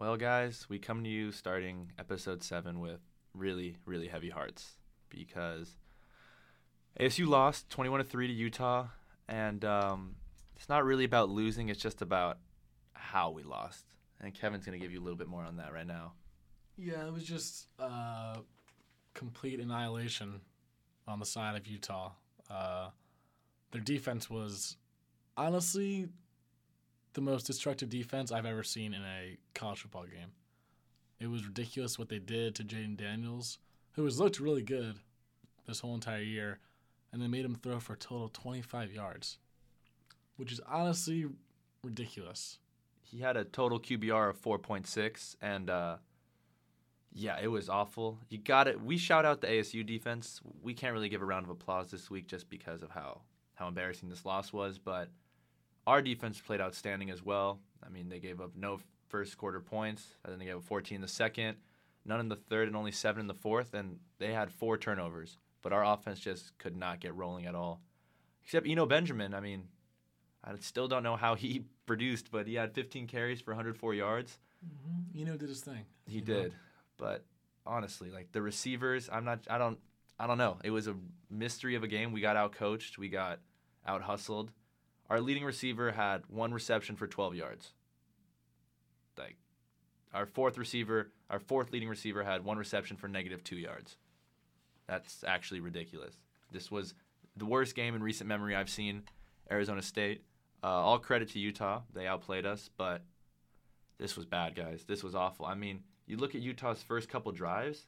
Well, guys, we come to you starting episode seven with really, really heavy hearts because ASU lost 21 to 3 to Utah, and um, it's not really about losing, it's just about how we lost. And Kevin's going to give you a little bit more on that right now. Yeah, it was just uh, complete annihilation on the side of Utah. Uh, their defense was honestly the most destructive defense I've ever seen in a college football game. It was ridiculous what they did to Jayden Daniels, who has looked really good this whole entire year, and they made him throw for a total of 25 yards, which is honestly ridiculous. He had a total QBR of 4.6, and uh, yeah, it was awful. You got it. We shout out the ASU defense. We can't really give a round of applause this week just because of how how embarrassing this loss was, but our defense played outstanding as well. I mean, they gave up no first quarter points, and then they gave up 14 in the second, none in the third, and only seven in the fourth, and they had four turnovers. But our offense just could not get rolling at all. Except Eno Benjamin. I mean, I still don't know how he produced, but he had 15 carries for 104 yards. Mm-hmm. Eno did his thing. He did, know? but honestly, like the receivers, I'm not. I don't. I don't know. It was a mystery of a game. We got out coached. We got out hustled. Our leading receiver had one reception for 12 yards. Like our fourth receiver, our fourth leading receiver had one reception for negative two yards. That's actually ridiculous. This was the worst game in recent memory I've seen. Arizona State. Uh, all credit to Utah. They outplayed us, but this was bad, guys. This was awful. I mean, you look at Utah's first couple drives.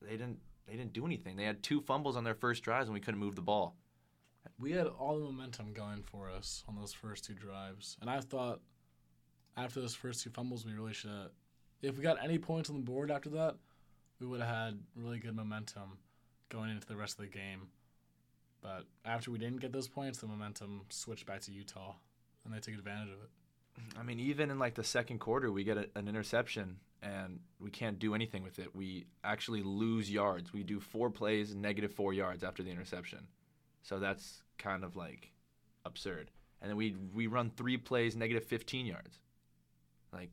They didn't. They didn't do anything. They had two fumbles on their first drives, and we couldn't move the ball. We had all the momentum going for us on those first two drives, and I thought after those first two fumbles, we really should. have If we got any points on the board after that, we would have had really good momentum going into the rest of the game. But after we didn't get those points, the momentum switched back to Utah, and they took advantage of it. I mean, even in like the second quarter, we get a, an interception and we can't do anything with it. We actually lose yards. We do four plays, negative four yards after the interception. So that's kind of like absurd. And then we we run three plays, negative 15 yards. Like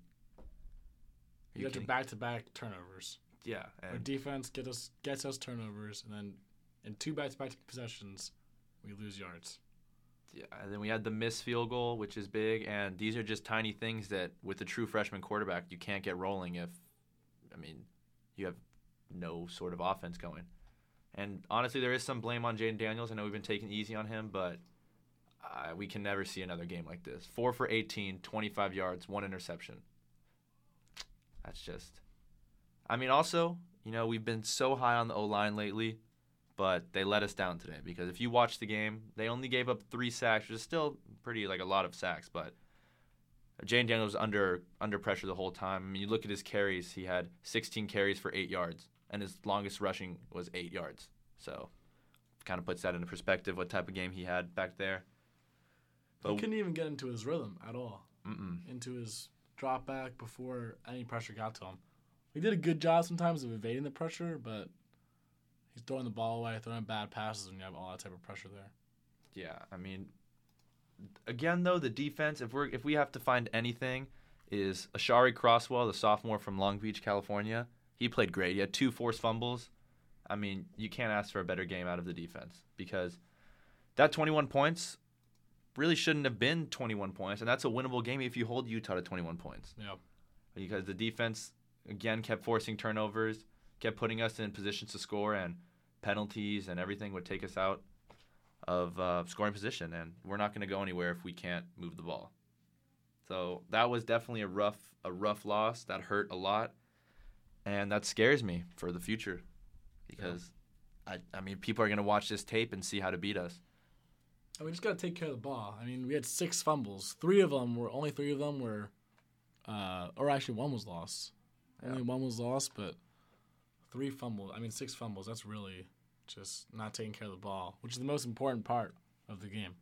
you, got to back to back turnovers. Yeah, our defense get us gets us turnovers, and then in two back to back possessions, we lose yards. Yeah, and then we had the missed field goal, which is big, and these are just tiny things that, with a true freshman quarterback, you can't get rolling if, I mean, you have no sort of offense going. And honestly, there is some blame on Jayden Daniels. I know we've been taking easy on him, but uh, we can never see another game like this. Four for 18, 25 yards, one interception. That's just. I mean, also, you know, we've been so high on the O line lately, but they let us down today because if you watch the game, they only gave up three sacks, which is still pretty like a lot of sacks, but. Jayden Daniels was under under pressure the whole time. I mean, you look at his carries; he had 16 carries for eight yards and his longest rushing was eight yards. So, kind of puts that into perspective what type of game he had back there. But he couldn't even get into his rhythm at all. Mm-mm. Into his drop back before any pressure got to him. He did a good job sometimes of evading the pressure, but he's throwing the ball away, throwing bad passes when you have all that type of pressure there. Yeah, I mean, again though the defense, if we're if we have to find anything, is Aashari Crosswell, the sophomore from Long Beach, California he played great. He had two forced fumbles. I mean, you can't ask for a better game out of the defense because that 21 points really shouldn't have been 21 points, and that's a winnable game if you hold Utah to 21 points. Yeah. Because the defense again kept forcing turnovers, kept putting us in positions to score, and penalties and everything would take us out of uh, scoring position, and we're not going to go anywhere if we can't move the ball. So that was definitely a rough a rough loss that hurt a lot and that scares me for the future because yeah. I I mean people are going to watch this tape and see how to beat us. And we just got to take care of the ball. I mean, we had six fumbles. Three of them were only three of them were Uh, or actually, one was lost. Only one was lost, but three fumbles. I mean, six fumbles. That's really just not taking care of the ball, which is the most important part of the game.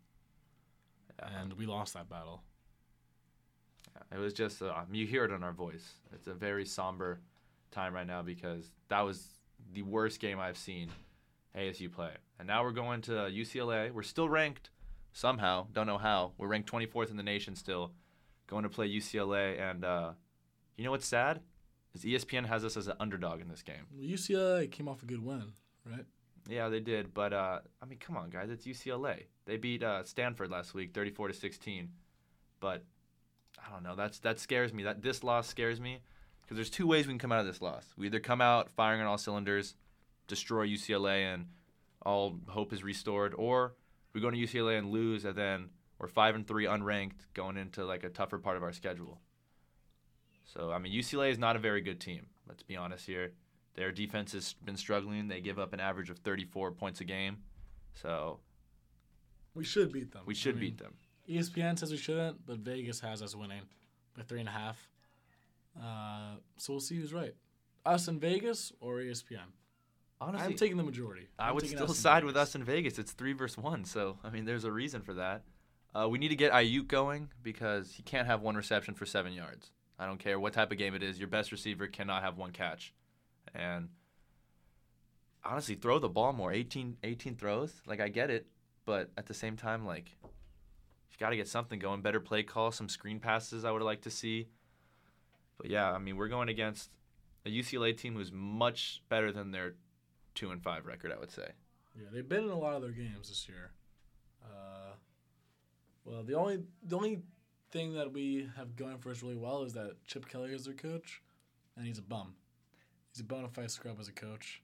And we lost that battle. It was just uh, you hear it in our voice. It's a very somber time right now because that was the worst game I've seen ASU play. And now we're going to UCLA. We're still ranked somehow. Don't know how. We're ranked 24th in the nation still. Going to play UCLA, and uh, you know what's sad? Is ESPN has us as an underdog in this game. Well, UCLA came off a good win, right? Yeah, they did. But uh, I mean, come on, guys. It's UCLA. They beat uh, Stanford last week, 34 to 16. But I don't know. That's that scares me. That this loss scares me because there's two ways we can come out of this loss. We either come out firing on all cylinders, destroy UCLA, and all hope is restored, or we go to UCLA and lose, and then we're five and three unranked going into like a tougher part of our schedule. So I mean, UCLA is not a very good team. Let's be honest here. Their defense has been struggling. They give up an average of 34 points a game. So We should beat them. we should I mean, beat them. ESPN says we shouldn't, but Vegas has us winning by three and a half. Uh, so we'll see who's right. Us in Vegas or ESPN? Honestly, I'm taking the majority. I I'm would still side with us in Vegas. It's three versus one, so I mean, there's a reason for that. Uh, we need to get Aiyuk going because he can't have one reception for seven yards. I don't care what type of game it is. Your best receiver cannot have one catch, and honestly, throw the ball more. 18, 18 throws, like I get it, but at the same time, like you got to get something going. Better play call, some screen passes. I would like to see. But yeah, I mean, we're going against a UCLA team who's much better than their two and five record. I would say. Yeah, they've been in a lot of their games this year. Uh, well, the only the only thing that we have going for us really well is that Chip Kelly is their coach, and he's a bum. He's a bona fide scrub as a coach.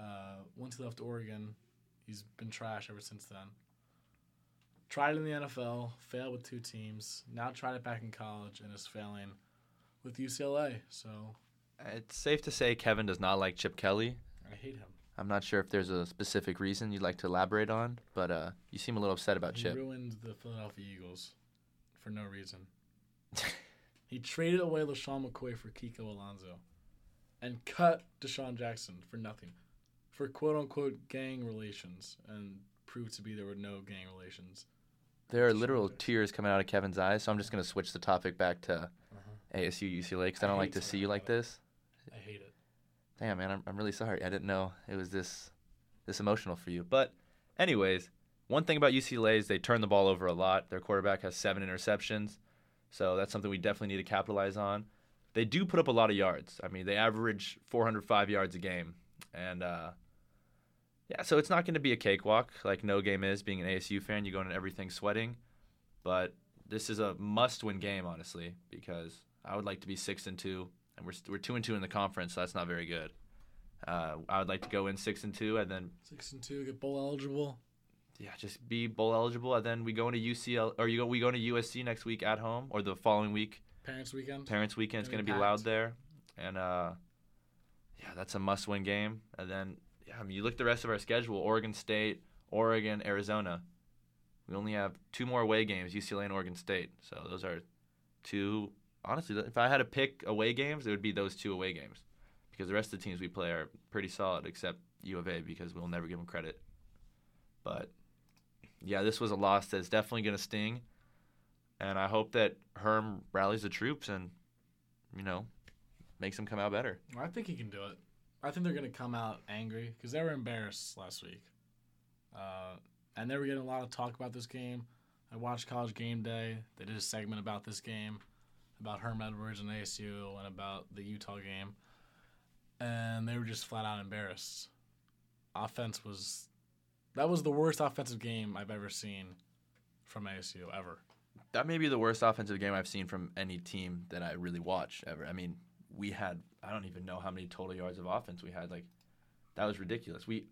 Uh, once he left Oregon, he's been trash ever since then. Tried in the NFL, failed with two teams. Now tried it back in college and is failing with UCLA. So It's safe to say Kevin does not like Chip Kelly. I hate him. I'm not sure if there's a specific reason you'd like to elaborate on, but uh, you seem a little upset about he Chip. ruined the Philadelphia Eagles for no reason. he traded away LeSean McCoy for Kiko Alonso and cut DeSean Jackson for nothing. For quote unquote gang relations and proved to be there were no gang relations. There are literal tears coming out of Kevin's eyes, so I'm just going to switch the topic back to ASU UCLA because I I don't like to to see you like this. I hate it. Damn, man, I'm, I'm really sorry. I didn't know it was this this emotional for you. But, anyways, one thing about UCLA is they turn the ball over a lot. Their quarterback has seven interceptions, so that's something we definitely need to capitalize on. They do put up a lot of yards. I mean, they average 405 yards a game, and uh, yeah, so it's not going to be a cakewalk like no game is. Being an ASU fan, you go into everything sweating, but this is a must-win game, honestly, because I would like to be six and two and we're we're two and two in the conference, so that's not very good. Uh, I would like to go in six and two, and then Six and two, get bowl eligible. yeah, just be bowl eligible, and then we go into UCL or you go we go into USC next week at home or the following week. Parents weekend. Parents weekend is Gonna be loud there, and uh, yeah, that's a must-win game. And then yeah, I mean you look at the rest of our schedule: Oregon State, Oregon, Arizona. We only have two more away games: UCLA and Oregon State. So those are two. Honestly, if I had to pick away games, it would be those two away games, because the rest of the teams we play are pretty solid, except U of A, because we'll never give them credit. But yeah, this was a loss that's definitely going to sting, and I hope that Herm rallies the troops and you know makes them come out better. I think he can do it. I think they're going to come out angry because they were embarrassed last week. Uh, and they were getting a lot of talk about this game. I watched College Game Day. They did a segment about this game, about Herm Edwards and ASU, and about the Utah game. And they were just flat out embarrassed. Offense was. That was the worst offensive game I've ever seen from ASU, ever. That may be the worst offensive game I've seen from any team that I really watch ever. I mean, we had I don't even know how many total yards of offense we had. Like that was ridiculous. We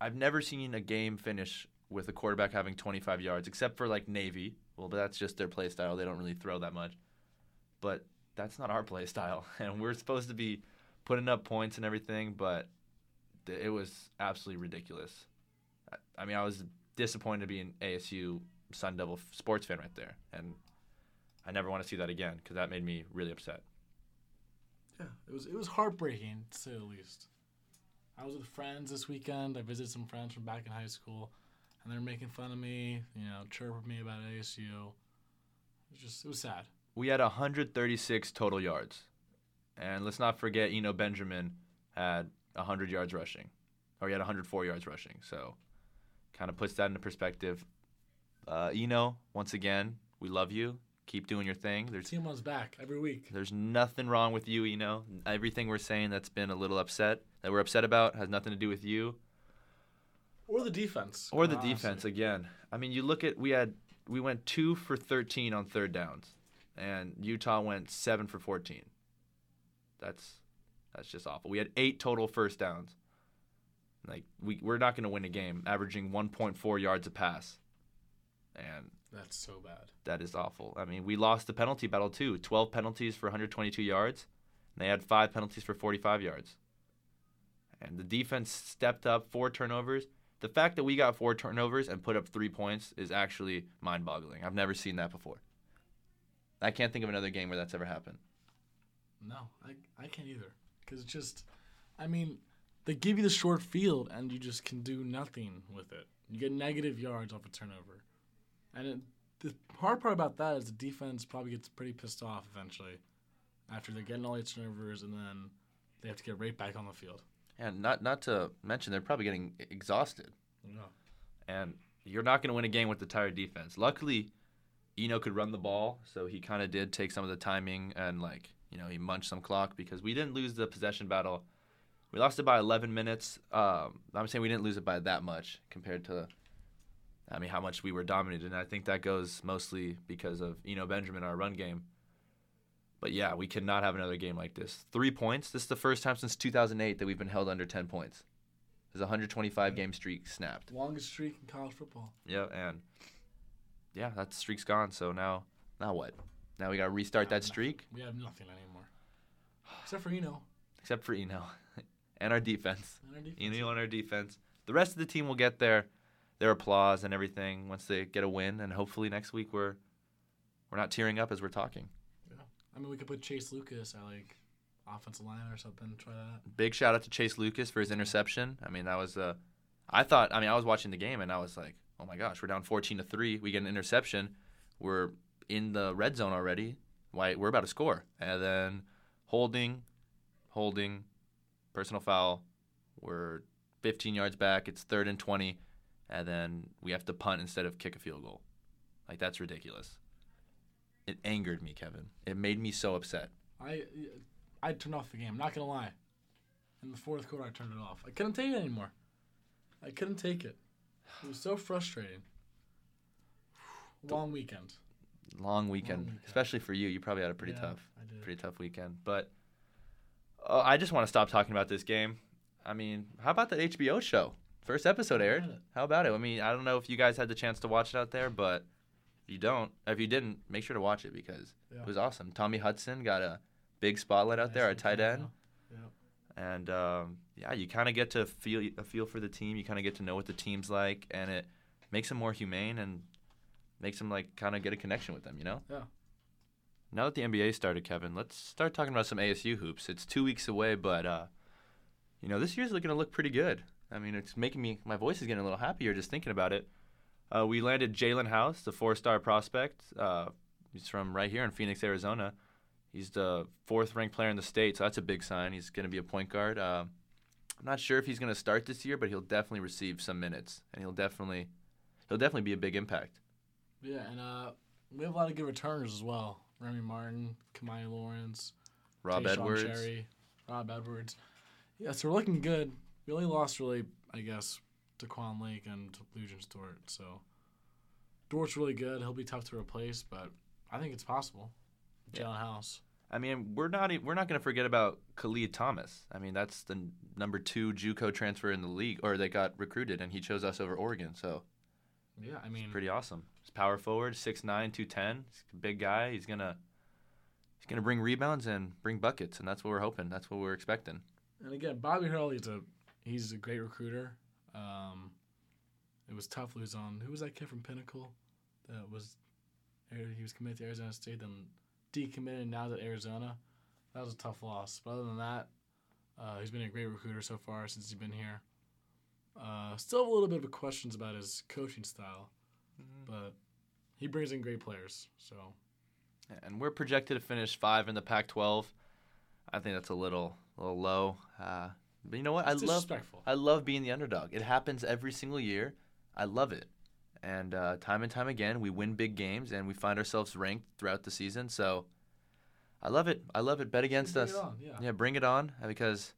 I've never seen a game finish with a quarterback having 25 yards except for like Navy. Well, but that's just their play style. They don't really throw that much. But that's not our play style. And we're supposed to be putting up points and everything, but it was absolutely ridiculous. I- mean, I was disappointed to be an ASU Sun Devil sports fan right there. And I never want to see that again because that made me really upset. Yeah, it was it was heartbreaking to say the least. I was with friends this weekend. I visited some friends from back in high school, and they were making fun of me, you know, chirping me about ASU. It was just it was sad. We had 136 total yards, and let's not forget, Eno Benjamin had 100 yards rushing, or he had 104 yards rushing. So, kind of puts that into perspective. Uh, Eno, once again, we love you. Keep doing your thing. There's Team one's back every week. There's nothing wrong with you, Eno. Everything we're saying that's been a little upset, that we're upset about, has nothing to do with you Or the defense. or the honestly. defense. Again, I mean, you look at we had we went two for 13 on third downs, and Utah went seven for 14. That's that's just awful. We had eight total first downs. Like we we're not going to win a game averaging 1.4 yards a pass, and That's so bad. that is awful. I mean, we lost the penalty battle too. 12 penalties for 122 yards. And they had five penalties for 45 yards. And the defense stepped up, four turnovers. The fact that we got four turnovers and put up three points is actually mind boggling. I've never seen that before. I can't think of another game where that's ever happened. No, I I can't either. Because it's just, I mean, they give you the short field and you just can do nothing with it. You get negative yards off a turnover, and it, the hard part about that is the defense probably gets pretty pissed off eventually, after they're getting all these turnovers and then they have to get right back on the field. And not not to mention they're probably getting exhausted. Yeah. and you're not going to win a game with the tired defense. Luckily, Eno could run the ball, so he kind of did take some of the timing and like you know he munched some clock because we didn't lose the possession battle. We lost it by 11 minutes. Um, I'm saying we didn't lose it by that much compared to, I mean, how much we were dominated. And I think that goes mostly because of Eno Benjamin, our run game. But yeah, we cannot have another game like this. Three points. This is the first time since 2008 that we've been held under 10 points. There's a 125 game streak snapped. Longest streak in college football. Yeah, and yeah, that streak's gone. So now, now what? Now we got to restart that streak, We have nothing anymore, except for Eno except for Eno and our defense. and our defense. Eno and our defense. The rest of the team will get their their applause and everything once they get a win, and hopefully next week we're we're not tearing up as we're talking. Yeah, I mean, we could put Chase Lucas at like offensive line or something. Try that. Big shout out to Chase Lucas for his interception. I mean, that was uh, I thought. I mean, I was watching the game and I was like, oh my gosh, we're down 14 to three. We get an interception. We're in the red zone already. Why we're about to score, and then holding, holding, personal foul. We're 15 yards back. It's third and 20, and then we have to punt instead of kick a field goal. Like that's ridiculous. It angered me, Kevin. It made me so upset. I I turned off the game. Not gonna lie. In the fourth quarter, I turned it off. I couldn't take it anymore. I couldn't take it. It was so frustrating. Long weekend. long weekend, weekend. especially for you. You probably had a pretty Yeah, tough, pretty tough weekend. But uh, I just want to stop talking about this game. I mean, how about that HBO show? First episode aired. How about it? I mean, I don't know if you guys had the chance to watch it out there, but if you don't, if you didn't, make sure to watch it because Yeah. it was awesome. Tommy Hudson got a big spotlight out there, our Nice tight end, Yeah. And um, yeah, you kind of get to feel a feel for the team. You kind of get to know what the team's like, and it makes them more humane and makes them like kind of get a connection with them. You know. Yeah. Now that the NBA started, Kevin, let's start talking about some ASU hoops. It's two weeks away, but uh, you know this year's going to look pretty good. I mean, it's making me my voice is getting a little happier just thinking about it. Uh, we landed Jalen House, the four-star prospect. Uh, he's from right here in Phoenix, Arizona. He's the fourth-ranked player in the state, so that's a big sign. He's going to be a point guard. Uh, I'm not sure if he's going to start this year, but he'll definitely receive some minutes, and he'll definitely he'll definitely be a big impact. Yeah, and uh, we have a lot of good returners as well. Remy Martin, Kimani Lawrence, Rob Taeshon Edwards. Cherry, Rob Edwards. Yeah, so we're looking good. We only lost really, I guess, to Quan Lake and Lujan Stewart. So Dort's really good. He'll be tough to replace, but I think it's possible. Jalen House. I mean, we're not we're not going to forget about Khalid Thomas. I mean, that's the number two JUCO transfer in the league, or they got recruited, and he chose us over Oregon. So Yeah, I mean, pretty awesome. He's power forward, 6'9", 210. He's a big guy. He's gonna he's gonna bring rebounds and bring buckets, and that's what we're hoping. That's what we're expecting. and again, Bobby Hurley's a he's a great recruiter. Um, it was tough losing on who was that kid from Pinnacle that was He was committed to Arizona State, then decommitted, now to Arizona. That was a tough loss. But other than that, uh, he's been a great recruiter so far since he's been here. Uh, still a little bit of questions about his coaching style, but he brings in great players. So And we're projected to finish five in the Pac-12. I think that's a little, a little low. Uh, but you know what? it's I love. I love being the underdog. It happens every single year. I love it. And uh, time and time again, we win big games and we find ourselves ranked throughout the season. So I love it. I love it. Bet against Bring us. it on, yeah. Yeah, bring it on uh, because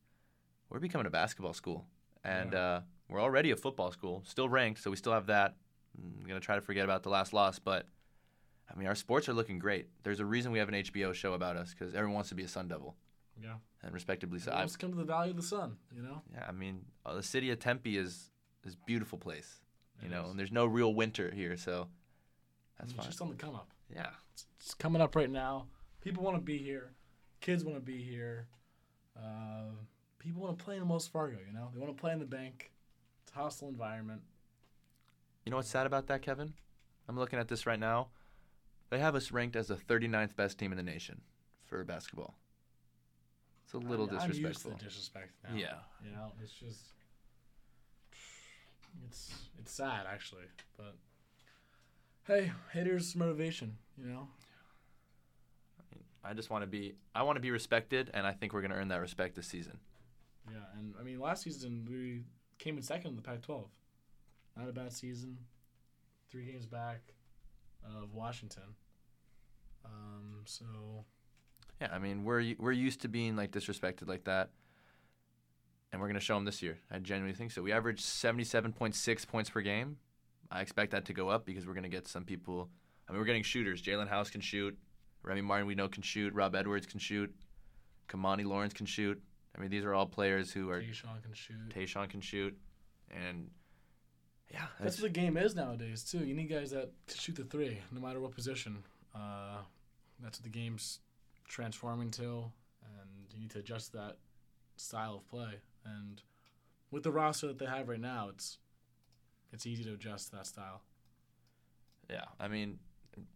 we're becoming a basketball school. And Yeah. uh, we're already a football school, still ranked, so we still have that. I'm going to try to forget about the last loss, but I mean, our sports are looking great. There's a reason we have an HBO show about us because everyone wants to be a Sun Devil, yeah. and respectively so. So I, let's come to the Valley of the Sun. You know, yeah, I mean, uh, the city of Tempe is is beautiful place, you know, and there's no real winter here, so that's it's fine. just on the come up. Yeah, It's coming up right now. People want to be here. Kids want to be here. Uh, people want to play in the Wells Fargo. You know, they want to play in the bank. It's a hostile environment. you know what's sad about that, Kevin? I'm looking at this right now. They have us ranked as the 39th best team in the nation for basketball. It's a little I'm, I'm used to disrespectful. disrespect now. Yeah. You know, it's just it's it's sad actually, but hey, haters motivation. You know, I just want to be I want to be respected, and I think we're gonna earn that respect this season. yeah. And I mean, last season we came in second in the Pac-12. Not a bad season. Three games back of Washington. Um, so Yeah, I mean we're we're used to being like disrespected like that, and we're gonna show them this year. I genuinely think so. We averaged seventy-seven point six points per game. I expect that to go up because we're gonna get some people. I mean, we're getting shooters. Jalen House can shoot. Remy Martin we know can shoot. Rob Edwards can shoot. Kimani Lawrence can shoot. I mean, these are all players who are. Taeshon can shoot. Taeshon can shoot, and yeah, That's that's, what the game is nowadays too. You need guys that can shoot the three, no matter what position. Uh, that's what the game's transforming to, and you need to adjust that style of play. And with the roster that they have right now, it's it's easy to adjust to that style. yeah. I mean,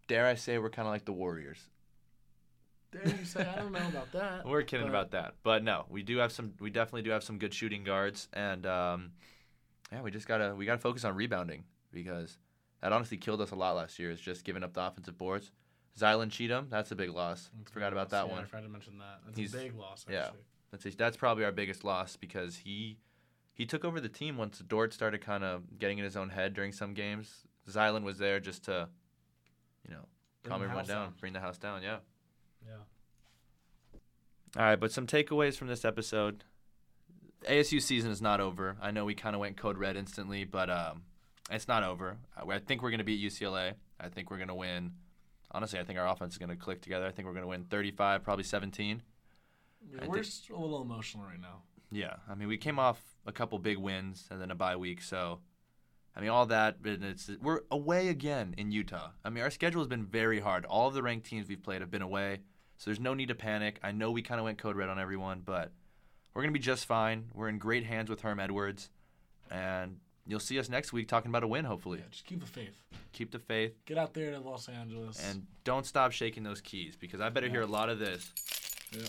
dare I say we're kind of like the Warriors. Dare you say I don't know about that? We're kidding but about that, but no, we do have some. We definitely do have some good shooting guards, and um, yeah, we just gotta we gotta focus on rebounding because that honestly killed us a lot last year. Is just giving up the offensive boards. Zylan Cheatham, that's a big loss. That's Forgot big about loss. that Yeah, one. I forgot to mention that. That's He's- a big loss. Actually. yeah. That's a, that's probably our biggest loss because he he took over the team once Dort started kind of getting in his own head during some games. Zylan was there just to, you know, Bring calm everyone down, bring the house down. Yeah. Yeah. All right, but some takeaways from this episode. ASU season is not over. I know we kind of went code red instantly, but um, it's not over. I I think we're going to beat UCLA. I think we're going to win. Honestly, I think our offense is going to click together. I think we're going to win 35, probably 17. Yeah, we're think- just a little emotional right now. Yeah, I mean, we came off a couple big wins and then a bye week, so I mean, all that. But it's we're away again in Utah. I mean, our schedule has been very hard. All of the ranked teams we've played have been away, so there's no need to panic. I know we kind of went code red on everyone, but we're gonna be just fine. We're in great hands with Herm Edwards, and you'll see us next week talking about a win. Hopefully, Yeah, just keep the faith. keep the faith Get out there to Los Angeles. and don't stop shaking those keys because I better hear a lot of this yeah.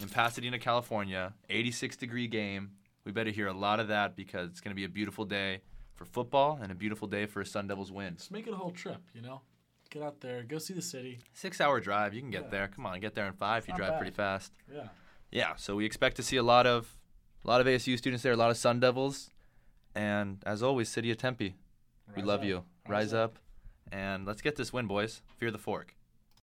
In Pasadena, California, 86 degree game. We better hear a lot of that because it's going to be a beautiful day for football and a beautiful day for a Sun Devils win. Just make it a whole trip, you know? Get out there, go see the city. Six hour drive, you can get Yeah. there. Come on, get there in five if you drive bad. pretty fast. Yeah. Yeah, so we expect to see a lot of a lot of ASU students there, a lot of Sun Devils, and as always, City of Tempe. we love up. you. Rise, up. and let's get this win, boys. Fear the fork.